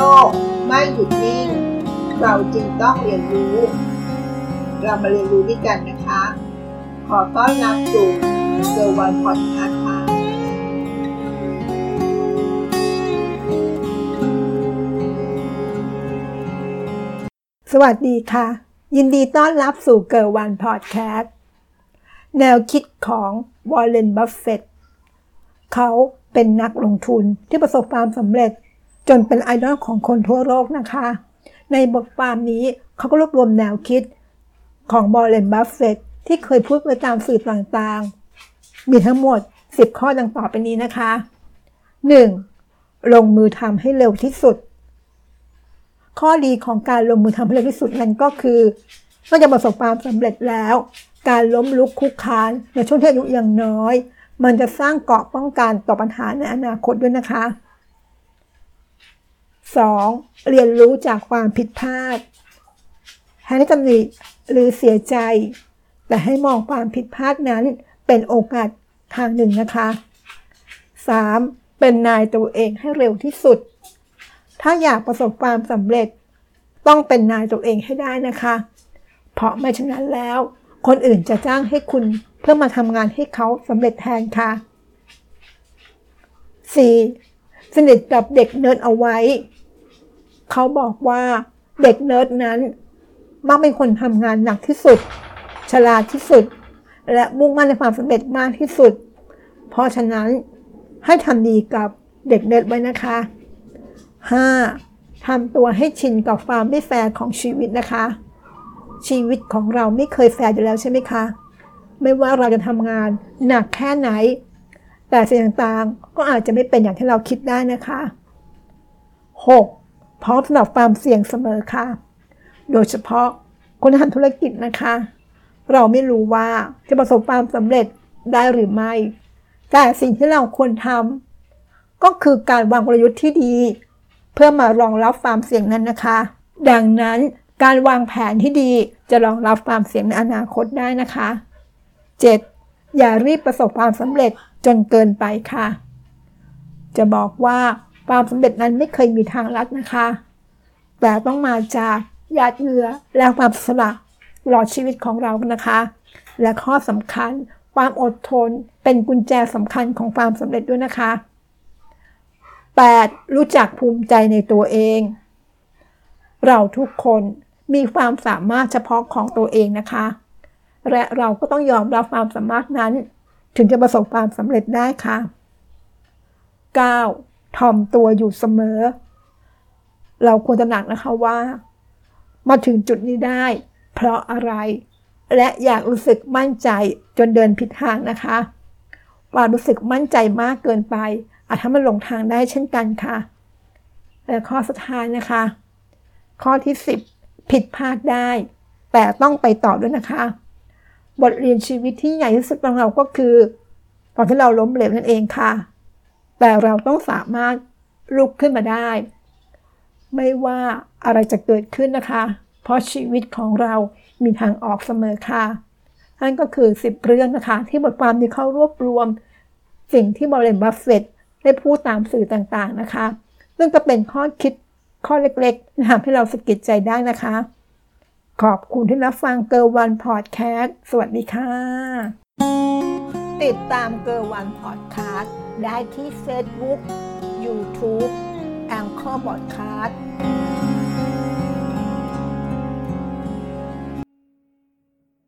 ลกไม่หยุดนิ่ง เราจึงต้องเรียนรู้ เรามาเรียนรู้ด้วยกันนะคะ ขอต้อนรับสู่เซอร์วันพอดคาส์ค่ะสวัสดีค่ะ ยินดีต้อนรับสู่เกิร์วันพอดแคสต์แนวคิดของวอลเลนบัฟเฟตเขาเป็นนักลงทุนที่ประสบความสำเร็จ จนเป็นไอดอลของคนทั่วโลกนะคะ ในบทความนี้เขาก็รวบรวมแนวคิดของวอร์เรนบัฟเฟตต์ที่เคยพูดไปตามสื่อต่างๆ มีทั้งหมด 10 ข้อดังต่อไปนี้นะคะ 1. ลงมือทำให้เร็วที่สุด ข้อดีของการลงมือทำให้เร็วที่สุดนั้นก็คือนอกจากประสบความสำเร็จแล้ว การล้มลุกคุกคานในช่วงที่อายุยังน้อย มันจะสร้างเกราะป้องกันต่อปัญหาในอนาคตด้วยนะคะ 2. เรียนรู้จากความผิดพลาดแทนที่ตำหนิหรือเสียใจ แต่ให้มองความผิดพลาดนั้นเป็นโอกาสทางหนึ่งนะคะ 3. เป็นนายตัวเองให้เร็วที่สุด ถ้าอยากประสบความสำเร็จ ต้องเป็นนายตัวเองให้ได้นะคะ เพราะไม่ฉะนั้นแล้ว คนอื่นจะจ้างให้คุณเพื่อมาทำงานให้เขาสำเร็จแทนค่ะ 4. สนิทกับเด็กเนิร์ดเอาไว้ เขาบอกว่าเด็กเนิร์ดนั้น มักเป็นคนทำงานหนักที่สุด ฉลาดที่สุด และมุ่งมั่นในความสำเร็จมากที่สุด เพราะฉะนั้นให้ทำดีกับเด็กเนิร์ดไว้นะคะ 5. ทำตัวให้ชินกับความไม่แฟร์ของชีวิตนะคะ ชีวิตของเราไม่เคยแฟร์อยู่แล้วใช่ไหมคะ ไม่ว่าเราจะทำงานหนักแค่ไหน แต่สิ่งต่างๆก็อาจจะไม่เป็นอย่างที่เราคิดได้นะคะ 6. พร้อมสำหรับความเสี่ยงเสมอค่ะ โดยเฉพาะคนทำธุรกิจนะคะ เราไม่รู้ว่าจะประสบความสำเร็จได้หรือไม่ แต่สิ่งที่เราควรทำก็คือการวางกลยุทธ์ที่ดี เพื่อมารองรับความเสี่ยงนั้นนะคะ ดังนั้นการวางแผนที่ดีจะรองรับความเสี่ยงในอนาคตได้นะคะ 7. อย่ารีบประสบความสำเร็จจนเกินไปค่ะ จะบอกว่า ความสำเร็จนั้นไม่เคยมีทางลัดนะคะ แต่ต้องมาจากหยาดเหงื่อและความสละตลอดชีวิตของเรานะคะ และข้อสำคัญความอดทนเป็นกุญแจสำคัญของความสำเร็จด้วยนะคะ 8. รู้จักภูมิใจในตัวเอง เราทุกคนมีความสามารถเฉพาะของตัวเองนะคะ และเราก็ต้องยอมรับความสามารถนั้น ถึงจะประสบความสำเร็จได้ค่ะ 9. ถ่อมตัวอยู่เสมอ เราควรจะหนักนะคะว่า มาถึงจุดนี้ได้ เพราะอะไร และอยากรู้สึกมั่นใจจนเดินผิดทางนะคะความรู้สึกมั่นใจมากเกินไป อาจทำให้หลงทางได้เช่นกันค่ะและข้อสุดท้ายนะคะ ข้อที่ 10 ผิดพลาดได้ แต่ต้องไปต่อด้วยนะคะ บทเรียนชีวิตที่ใหญ่ที่สุดของเราก็คือ ตอนที่เราล้มเหลวนั่นเองค่ะ แต่เราต้องสามารถลุกขึ้นมาได้ ไม่ว่าอะไรจะเกิดขึ้นนะคะ เพราะชีวิตของเรามีทางออกเสมอค่ะนั่นก็คือ 10 เรื่องนะคะ ที่บทความนี้เขารวบรวม สิ่งที่วอร์เรนบัฟเฟตต์ได้พูดตามสื่อต่างๆนะคะ ซึ่งก็เป็นข้อคิดข้อเล็กๆที่ทำให้เราสะกิดใจได้นะคะ ขอบคุณที่รับฟังเกอร์วันพอดแคสต์สวัสดีค่ะ ติดตามเกอร์วันพอดแคสต์ ได้ที่ Facebook YouTube แองเกอร์บอดคาสต์